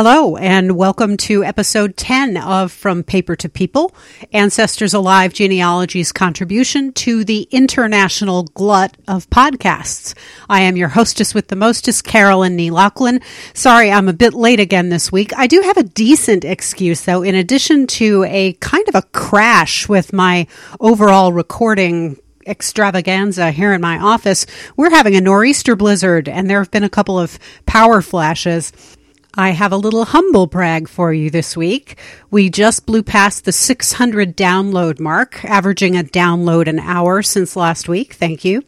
Hello, and welcome to episode 10 of From Paper to People, Ancestors Alive Genealogy's contribution to the international glut of podcasts. I am your hostess with the mostest, Carolyn Nee Lachlan. Sorry, I'm a bit late again this week. I do have a decent excuse, though, in addition to a kind of a crash with my overall recording extravaganza here in my office, we're having a nor'easter blizzard and there have been a couple of power flashes. I have a little humble brag for you this week. We just blew past the 600 download mark, averaging a download an hour since last week. Thank you.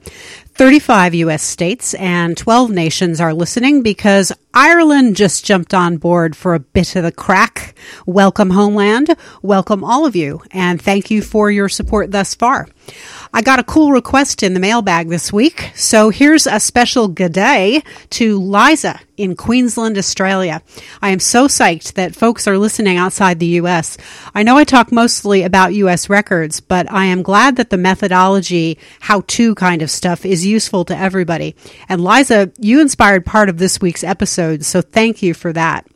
35 U.S. states and 12 nations are listening because Ireland just jumped on board for a bit of the crack. Welcome, Homeland. Welcome, all of you, and thank you for your support thus far. I got a cool request in the mailbag this week, so here's a special good day to Liza in Queensland, Australia. I am so psyched that folks are listening outside the U.S. I know I talk mostly about U.S. records, but I am glad that the methodology, how to kind of stuff is useful to everybody. And Liza, you inspired part of this week's episode, so thank you for that.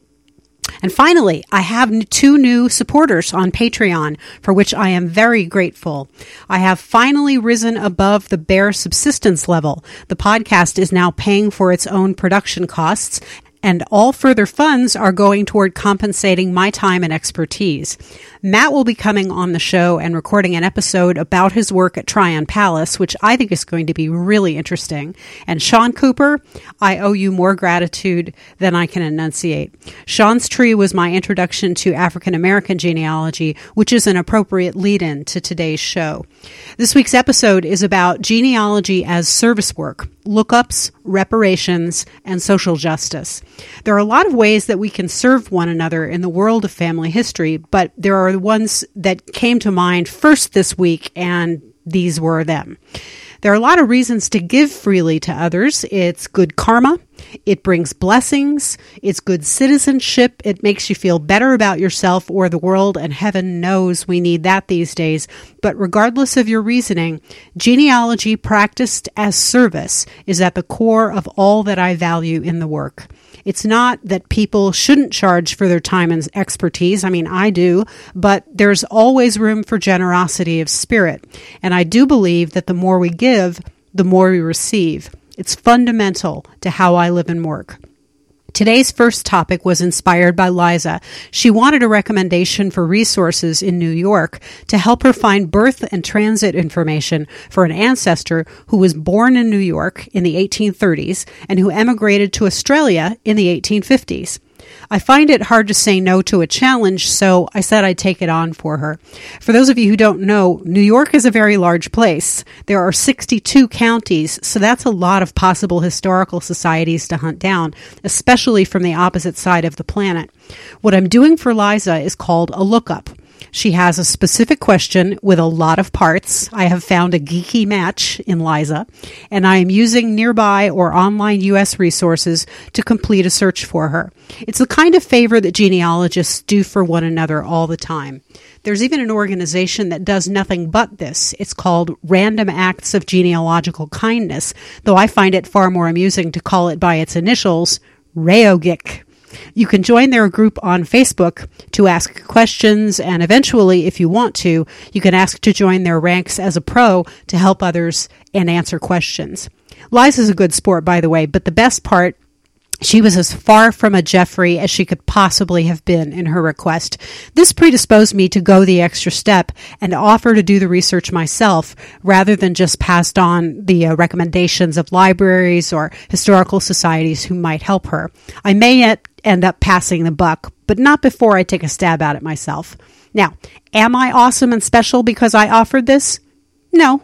And finally, I have two new supporters on Patreon, for which I am very grateful. I have finally risen above the bare subsistence level. The podcast is now paying for its own production costs, and all further funds are going toward compensating my time and expertise. Matt will be coming on the show and recording an episode about his work at Tryon Palace, which I think is going to be really interesting. And Sean Cooper, I owe you more gratitude than I can enunciate. Sean's tree was my introduction to African American genealogy, which is an appropriate lead in to today's show. This week's episode is about genealogy as service work, lookups, reparations, and social justice. There are a lot of ways that we can serve one another in the world of family history, but there are the ones that came to mind first this week, and these were them. There are a lot of reasons to give freely to others. It's good karma. It brings blessings. It's good citizenship. It makes you feel better about yourself or the world, and heaven knows we need that these days. But regardless of your reasoning, genealogy practiced as service is at the core of all that I value in the work. It's not that people shouldn't charge for their time and expertise. I mean, I do, but there's always room for generosity of spirit. And I do believe that the more we give, the more we receive. It's fundamental to how I live and work. Today's first topic was inspired by Liza. She wanted a recommendation for resources in New York to help her find birth and transit information for an ancestor who was born in New York in the 1830s and who emigrated to Australia in the 1850s. I find it hard to say no to a challenge, so I said I'd take it on for her. For those of you who don't know, New York is a very large place. There are 62 counties, so that's a lot of possible historical societies to hunt down, especially from the opposite side of the planet. What I'm doing for Liza is called a lookup. She has a specific question with a lot of parts. I have found a geeky match in Liza, and I am using nearby or online U.S. resources to complete a search for her. It's the kind of favor that genealogists do for one another all the time. There's even an organization that does nothing but this. It's called Random Acts of Genealogical Kindness, though I find it far more amusing to call it by its initials, RAOGIC. You can join their group on Facebook to ask questions, and eventually, if you want to, you can ask to join their ranks as a pro to help others and answer questions. Liza's a good sport, by the way, but the best part she was as far from a Jeffrey as she could possibly have been in her request. This predisposed me to go the extra step and offer to do the research myself rather than just passed on the uh, recommendations of libraries or historical societies who might help her. I may yet end up passing the buck, but not before I take a stab at it myself. Now, am I awesome and special because I offered this? No.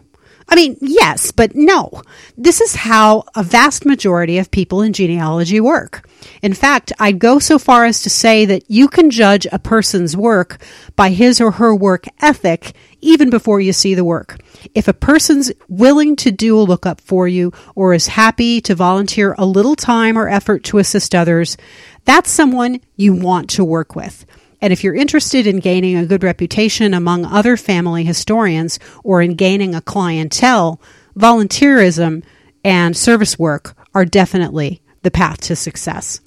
I mean, yes, but no. This is how a vast majority of people in genealogy work. In fact, I'd go so far as to say that you can judge a person's work by his or her work ethic even before you see the work. If a person's willing to do a lookup for you or is happy to volunteer a little time or effort to assist others, that's someone you want to work with. And if you're interested in gaining a good reputation among other family historians or in gaining a clientele, volunteerism and service work are definitely the path to success.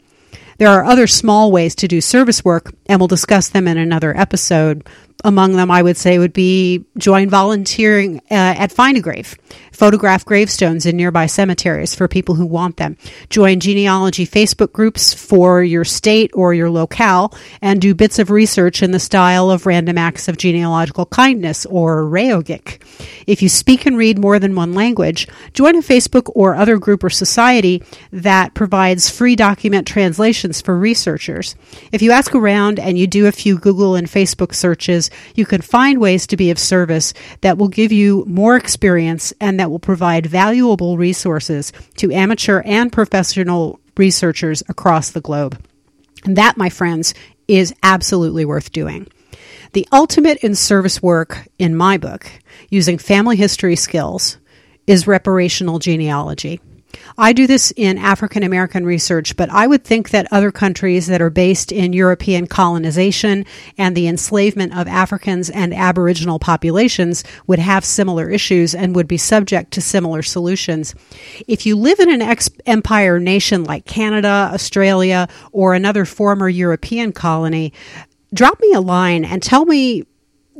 There are other small ways to do service work, and we'll discuss them in another episode. Among them, I would say, would be join volunteering uh, at Find a Grave, photograph gravestones in nearby cemeteries for people who want them, join genealogy Facebook groups for your state or your locale, and do bits of research in the style of random acts of genealogical kindness or Rayogik. If you speak and read more than one language, join a Facebook or other group or society that provides free document translations for researchers. If you ask around and you do a few Google and Facebook searches, you can find ways to be of service that will give you more experience and that will provide valuable resources to amateur and professional researchers across the globe. And that, my friends, is absolutely worth doing. The ultimate in service work in my book, using family history skills, is reparational genealogy. I do this in African American research, but I would think that other countries that are based in European colonization and the enslavement of Africans and Aboriginal populations would have similar issues and would be subject to similar solutions. If you live in an ex empire nation like Canada, Australia, or another former European colony, drop me a line and tell me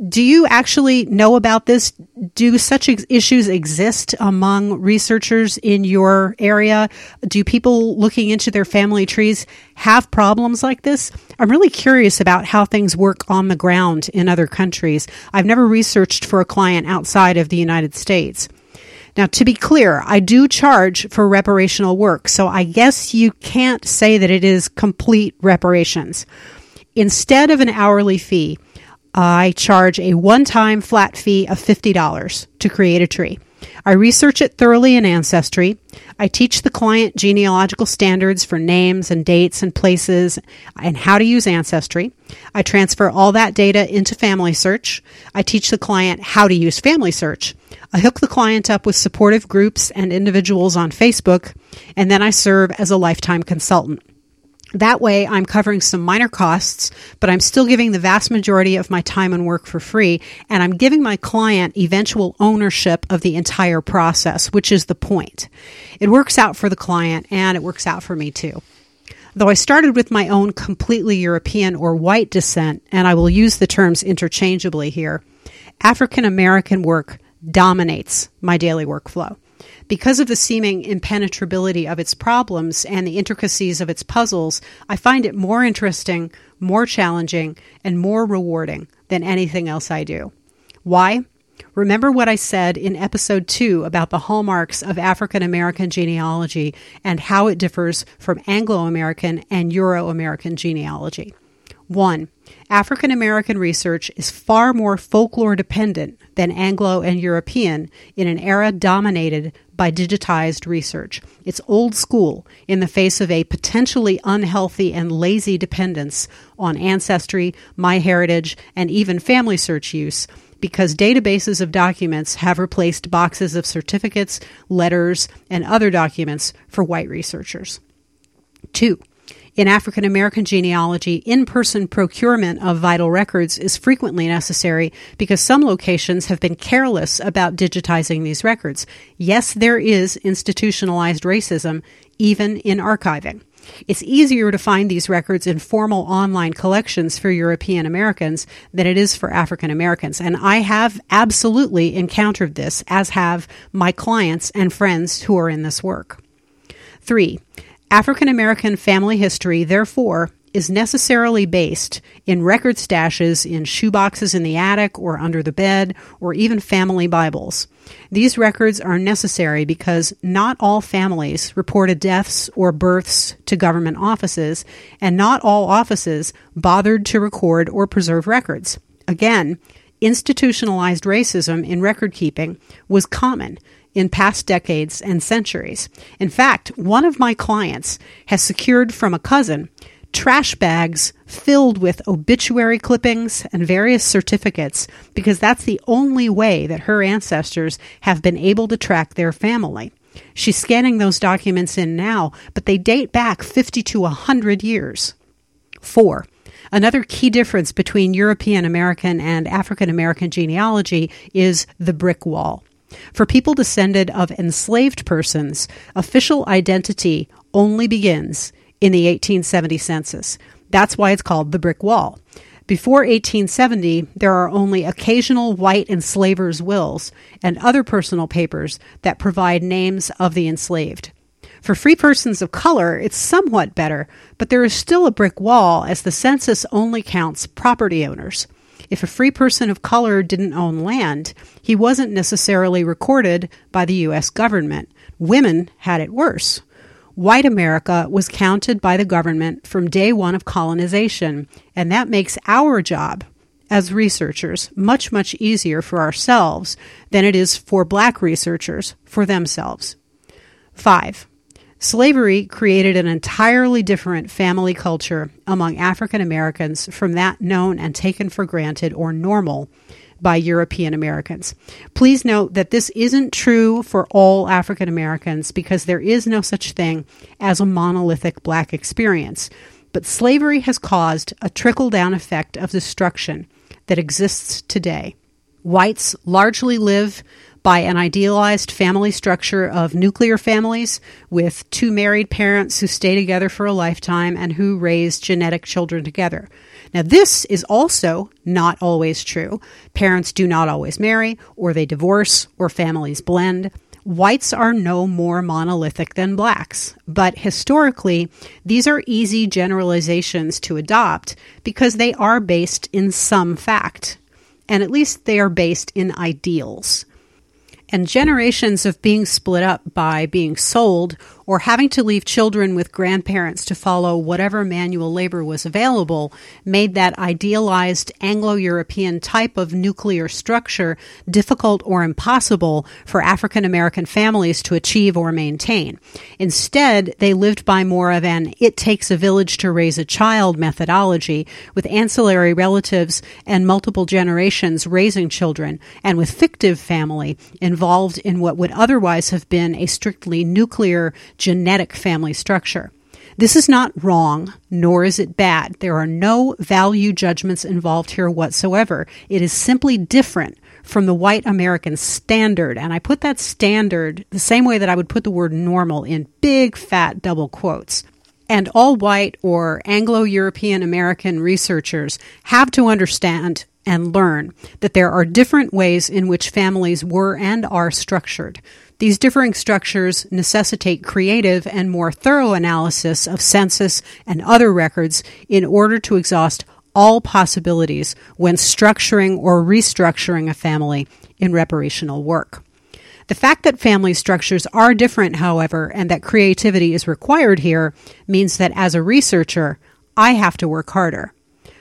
do you actually know about this? Do such ex- issues exist among researchers in your area? Do people looking into their family trees have problems like this? I'm really curious about how things work on the ground in other countries. I've never researched for a client outside of the United States. Now, to be clear, I do charge for reparational work, so I guess you can't say that it is complete reparations. Instead of an hourly fee, I charge a one time flat fee of $50 to create a tree. I research it thoroughly in Ancestry. I teach the client genealogical standards for names and dates and places and how to use Ancestry. I transfer all that data into Family Search. I teach the client how to use Family Search. I hook the client up with supportive groups and individuals on Facebook, and then I serve as a lifetime consultant. That way, I'm covering some minor costs, but I'm still giving the vast majority of my time and work for free, and I'm giving my client eventual ownership of the entire process, which is the point. It works out for the client, and it works out for me too. Though I started with my own completely European or white descent, and I will use the terms interchangeably here, African American work dominates my daily workflow because of the seeming impenetrability of its problems and the intricacies of its puzzles, I find it more interesting, more challenging, and more rewarding than anything else I do. Why? Remember what I said in episode two about the hallmarks of African American genealogy and how it differs from Anglo American and Euro American genealogy. One, African American research is far more folklore dependent than Anglo and European in an era dominated by digitized research. It's old school in the face of a potentially unhealthy and lazy dependence on ancestry, MyHeritage, and even family search use because databases of documents have replaced boxes of certificates, letters, and other documents for white researchers. Two, in African American genealogy, in person procurement of vital records is frequently necessary because some locations have been careless about digitizing these records. Yes, there is institutionalized racism, even in archiving. It's easier to find these records in formal online collections for European Americans than it is for African Americans. And I have absolutely encountered this, as have my clients and friends who are in this work. Three, African American family history, therefore, is necessarily based in record stashes in shoeboxes in the attic or under the bed or even family Bibles. These records are necessary because not all families reported deaths or births to government offices, and not all offices bothered to record or preserve records. Again, institutionalized racism in record keeping was common in past decades and centuries. In fact, one of my clients has secured from a cousin trash bags filled with obituary clippings and various certificates because that's the only way that her ancestors have been able to track their family. She's scanning those documents in now, but they date back 50 to 100 years. Four, Another key difference between European American and African American genealogy is the brick wall. For people descended of enslaved persons, official identity only begins in the 1870 census. That's why it's called the brick wall. Before 1870, there are only occasional white enslavers' wills and other personal papers that provide names of the enslaved. For free persons of color, it's somewhat better, but there is still a brick wall as the census only counts property owners. If a free person of color didn't own land, he wasn't necessarily recorded by the U.S. government. Women had it worse white America was counted by the government from day one of colonization, and that makes our job as researchers much, much easier for ourselves than it is for black researchers for themselves. Five, slavery created an entirely different family culture among African Americans from that known and taken for granted or normal by European Americans. Please note that this isn't true for all African Americans because there is no such thing as a monolithic black experience. But slavery has caused a trickle down effect of destruction that exists today. Whites largely live by an idealized family structure of nuclear families with two married parents who stay together for a lifetime and who raise genetic children together. Now, this is also not always true. Parents do not always marry, or they divorce, or families blend. Whites are no more monolithic than blacks, but historically, these are easy generalizations to adopt because they are based in some fact, and at least they are based in ideals. And generations of being split up by being sold or having to leave children with grandparents to follow whatever manual labor was available made that idealized Anglo European type of nuclear structure difficult or impossible for African American families to achieve or maintain. Instead, they lived by more of an it takes a village to raise a child methodology with ancillary relatives and multiple generations raising children, and with fictive family involved in what would otherwise have been a strictly nuclear genetic family structure. This is not wrong, nor is it bad. There are no value judgments involved here whatsoever. It is simply different from the white American standard. And I put that standard the same way that I would put the word normal in big fat double quotes. And all white or Anglo European American researchers have to understand and learn that there are different ways in which families were and are structured. These differing structures necessitate creative and more thorough analysis of census and other records in order to exhaust all possibilities when structuring or restructuring a family in reparational work. The fact that family structures are different, however, and that creativity is required here means that as a researcher, I have to work harder.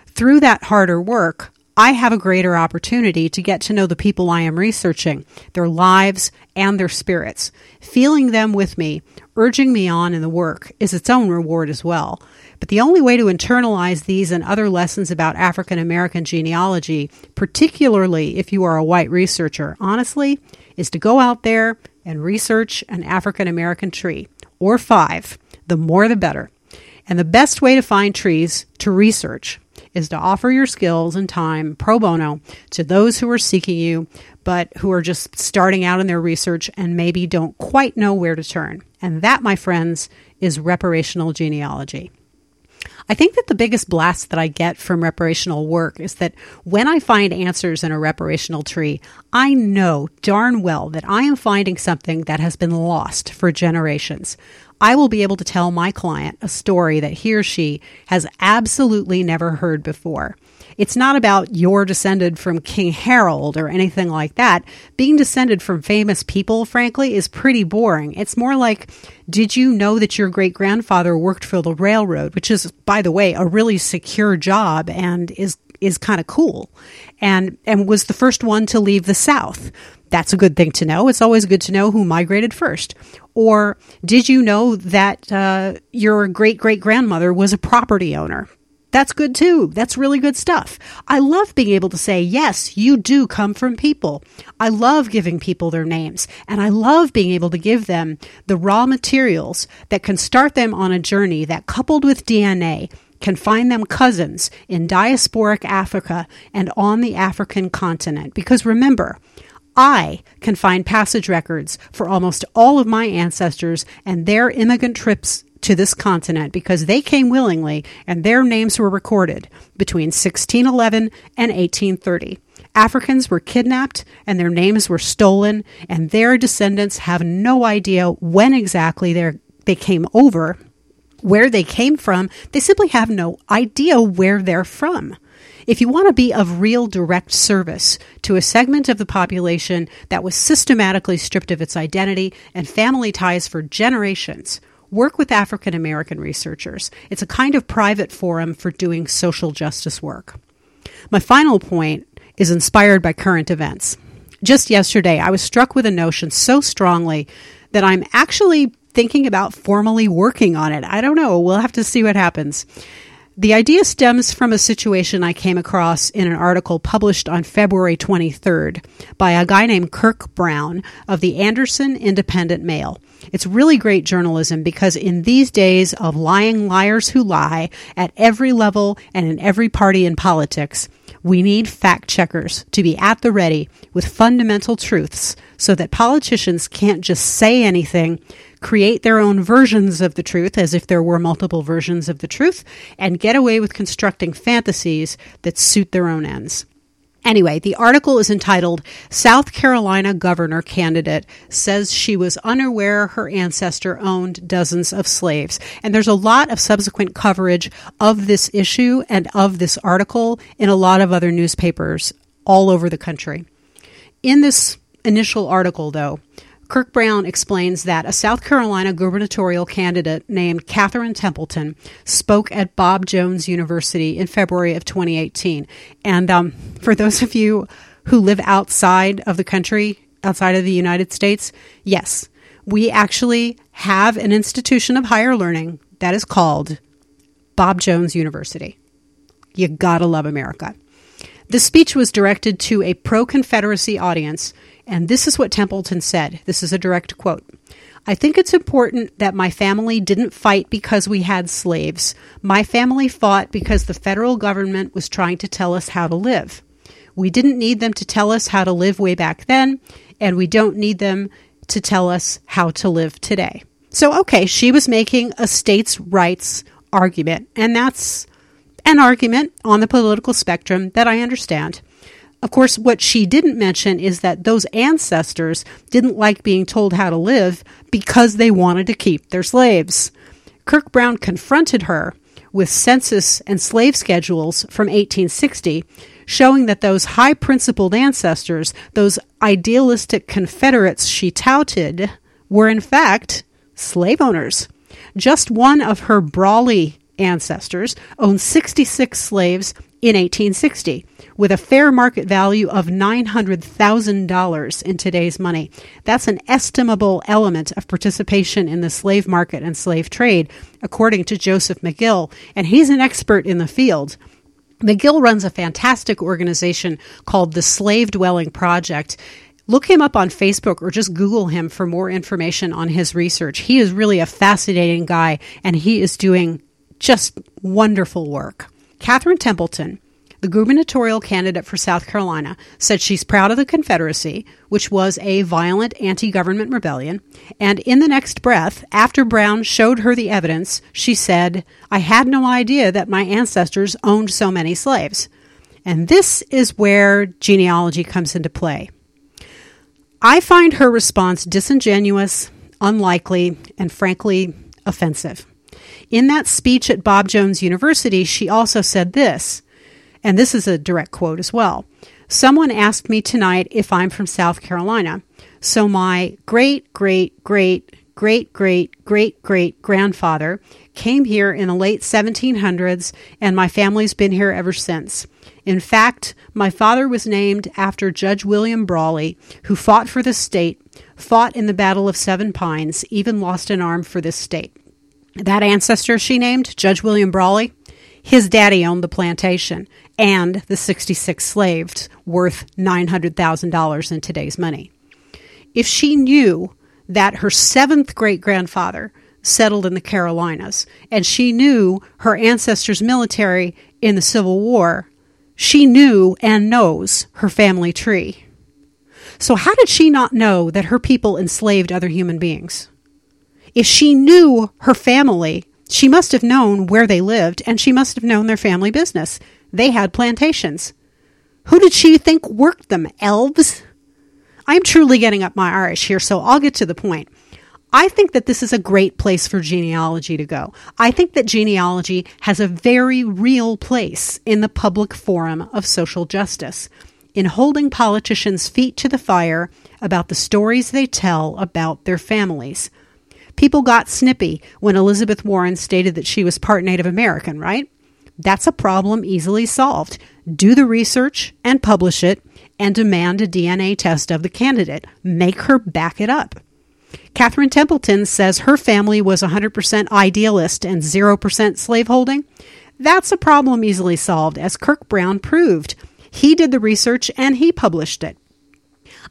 Through that harder work, I have a greater opportunity to get to know the people I am researching, their lives and their spirits. Feeling them with me, urging me on in the work, is its own reward as well. But the only way to internalize these and other lessons about African American genealogy, particularly if you are a white researcher, honestly, is to go out there and research an African American tree, or five. The more the better. And the best way to find trees to research is to offer your skills and time pro bono to those who are seeking you, but who are just starting out in their research and maybe don't quite know where to turn. And that, my friends, is reparational genealogy. I think that the biggest blast that I get from reparational work is that when I find answers in a reparational tree, I know darn well that I am finding something that has been lost for generations. I will be able to tell my client a story that he or she has absolutely never heard before. It's not about you're descended from King Harold or anything like that. Being descended from famous people, frankly, is pretty boring. It's more like, did you know that your great grandfather worked for the railroad, which is, by the way, a really secure job and is is kind of cool and and was the first one to leave the south that's a good thing to know. It's always good to know who migrated first. Or did you know that uh, your great great grandmother was a property owner? That's good too. That's really good stuff. I love being able to say, yes, you do come from people. I love giving people their names, and I love being able to give them the raw materials that can start them on a journey that, coupled with DNA, can find them cousins in diasporic Africa and on the African continent. Because remember, I can find passage records for almost all of my ancestors and their immigrant trips to this continent because they came willingly and their names were recorded between 1611 and 1830. Africans were kidnapped and their names were stolen, and their descendants have no idea when exactly they came over, where they came from. They simply have no idea where they're from. If you want to be of real direct service to a segment of the population that was systematically stripped of its identity and family ties for generations, work with African American researchers. It's a kind of private forum for doing social justice work. My final point is inspired by current events. Just yesterday, I was struck with a notion so strongly that I'm actually thinking about formally working on it. I don't know. We'll have to see what happens. The idea stems from a situation I came across in an article published on February 23rd by a guy named Kirk Brown of the Anderson Independent Mail. It's really great journalism because in these days of lying liars who lie at every level and in every party in politics, we need fact checkers to be at the ready with fundamental truths so that politicians can't just say anything, create their own versions of the truth as if there were multiple versions of the truth, and get away with constructing fantasies that suit their own ends. Anyway, the article is entitled South Carolina Governor Candidate Says She Was Unaware Her Ancestor Owned Dozens of Slaves. And there's a lot of subsequent coverage of this issue and of this article in a lot of other newspapers all over the country. In this initial article, though, Kirk Brown explains that a South Carolina gubernatorial candidate named Catherine Templeton spoke at Bob Jones University in February of 2018. And um, for those of you who live outside of the country, outside of the United States, yes, we actually have an institution of higher learning that is called Bob Jones University. You gotta love America. The speech was directed to a pro Confederacy audience and this is what Templeton said. This is a direct quote. I think it's important that my family didn't fight because we had slaves. My family fought because the federal government was trying to tell us how to live. We didn't need them to tell us how to live way back then, and we don't need them to tell us how to live today. So, okay, she was making a states' rights argument, and that's an argument on the political spectrum that I understand. Of course, what she didn't mention is that those ancestors didn't like being told how to live because they wanted to keep their slaves. Kirk Brown confronted her with census and slave schedules from 1860, showing that those high principled ancestors, those idealistic Confederates she touted, were in fact slave owners. Just one of her Brawley ancestors owned 66 slaves in 1860 with a fair market value of $900,000 in today's money. That's an estimable element of participation in the slave market and slave trade, according to Joseph McGill, and he's an expert in the field. McGill runs a fantastic organization called the Slave Dwelling Project. Look him up on Facebook or just Google him for more information on his research. He is really a fascinating guy and he is doing just wonderful work. Catherine Templeton, the gubernatorial candidate for South Carolina, said she's proud of the Confederacy, which was a violent anti government rebellion. And in the next breath, after Brown showed her the evidence, she said, I had no idea that my ancestors owned so many slaves. And this is where genealogy comes into play. I find her response disingenuous, unlikely, and frankly offensive. In that speech at Bob Jones University, she also said this, and this is a direct quote as well. Someone asked me tonight if I'm from South Carolina. So my great, great, great, great, great, great, great grandfather came here in the late 1700s, and my family's been here ever since. In fact, my father was named after Judge William Brawley, who fought for the state, fought in the Battle of Seven Pines, even lost an arm for this state. That ancestor she named, Judge William Brawley, his daddy owned the plantation and the 66 slaves worth $900,000 in today's money. If she knew that her seventh great grandfather settled in the Carolinas and she knew her ancestors' military in the Civil War, she knew and knows her family tree. So, how did she not know that her people enslaved other human beings? If she knew her family, she must have known where they lived and she must have known their family business. They had plantations. Who did she think worked them? Elves? I'm truly getting up my Irish here, so I'll get to the point. I think that this is a great place for genealogy to go. I think that genealogy has a very real place in the public forum of social justice, in holding politicians' feet to the fire about the stories they tell about their families. People got snippy when Elizabeth Warren stated that she was part Native American, right? That's a problem easily solved. Do the research and publish it and demand a DNA test of the candidate. Make her back it up. Catherine Templeton says her family was 100% idealist and 0% slaveholding. That's a problem easily solved, as Kirk Brown proved. He did the research and he published it.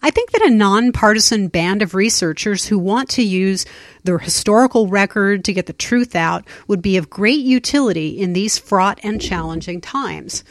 I think that a nonpartisan band of researchers who want to use their historical record to get the truth out would be of great utility in these fraught and challenging times.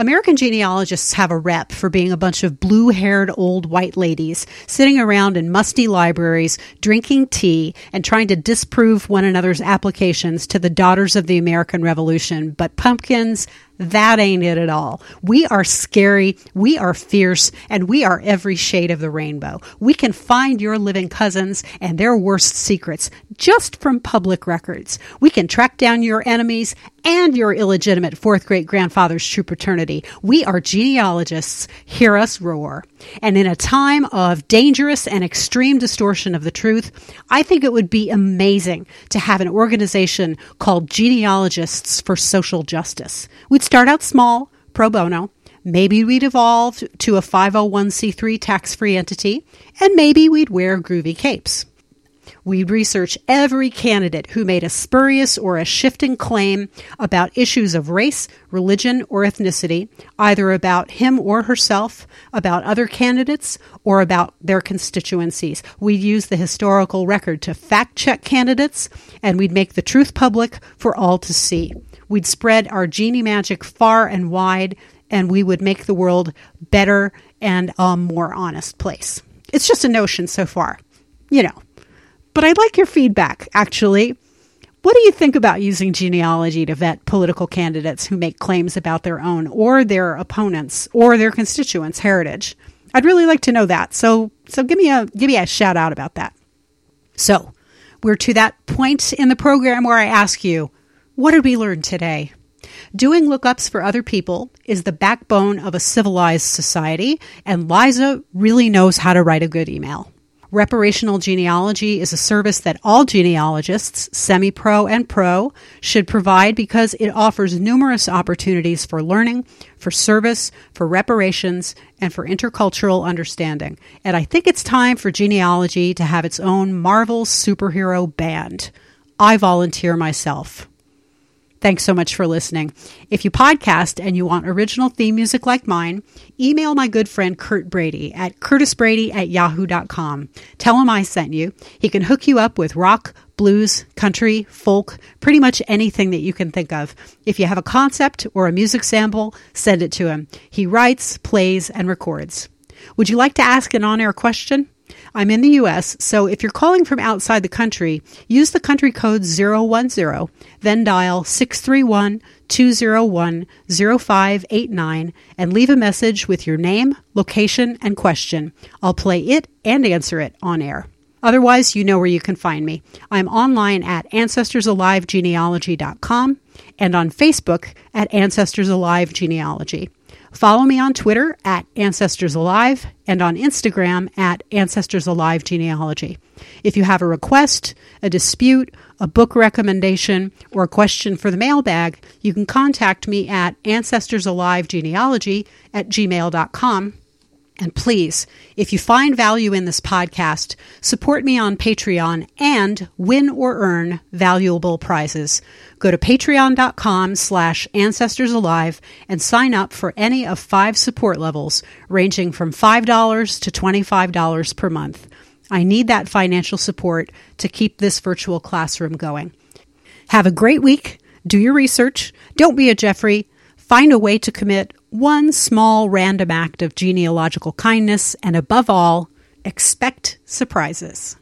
American genealogists have a rep for being a bunch of blue haired old white ladies sitting around in musty libraries, drinking tea, and trying to disprove one another's applications to the daughters of the American Revolution. But pumpkins, that ain't it at all. We are scary, we are fierce, and we are every shade of the rainbow. We can find your living cousins and their worst secrets just from public records. We can track down your enemies and your illegitimate fourth great grandfather's true paternity. We are genealogists. Hear us roar. And in a time of dangerous and extreme distortion of the truth, I think it would be amazing to have an organization called Genealogists for Social Justice. We'd start out small, pro bono. Maybe we'd evolve to a 501c3 tax free entity, and maybe we'd wear groovy capes. We'd research every candidate who made a spurious or a shifting claim about issues of race, religion, or ethnicity, either about him or herself, about other candidates, or about their constituencies. We'd use the historical record to fact check candidates, and we'd make the truth public for all to see. We'd spread our genie magic far and wide, and we would make the world better and a more honest place. It's just a notion so far, you know. But I'd like your feedback, actually. What do you think about using genealogy to vet political candidates who make claims about their own or their opponents or their constituents' heritage? I'd really like to know that. So so give me a give me a shout out about that. So, we're to that point in the program where I ask you, what did we learn today? Doing lookups for other people is the backbone of a civilized society, and Liza really knows how to write a good email. Reparational genealogy is a service that all genealogists, semi pro and pro, should provide because it offers numerous opportunities for learning, for service, for reparations, and for intercultural understanding. And I think it's time for genealogy to have its own Marvel superhero band. I volunteer myself. Thanks so much for listening. If you podcast and you want original theme music like mine, email my good friend Curt Brady at curtisbrady at yahoo.com. Tell him I sent you. He can hook you up with rock, blues, country, folk, pretty much anything that you can think of. If you have a concept or a music sample, send it to him. He writes, plays, and records. Would you like to ask an on air question? I'm in the US, so if you're calling from outside the country, use the country code 010, then dial 631 201 0589 and leave a message with your name, location, and question. I'll play it and answer it on air. Otherwise, you know where you can find me. I'm online at ancestorsalivegenealogy.com and on Facebook at Ancestors Alive Genealogy. Follow me on Twitter at Ancestors Alive and on Instagram at Ancestors Alive Genealogy. If you have a request, a dispute, a book recommendation, or a question for the mailbag, you can contact me at ancestorsalivegenealogy at gmail.com and please, if you find value in this podcast, support me on Patreon and win or earn valuable prizes. Go to patreon.com slash ancestorsalive and sign up for any of five support levels, ranging from $5 to $25 per month. I need that financial support to keep this virtual classroom going. Have a great week. Do your research. Don't be a Jeffrey. Find a way to commit one small random act of genealogical kindness, and above all, expect surprises.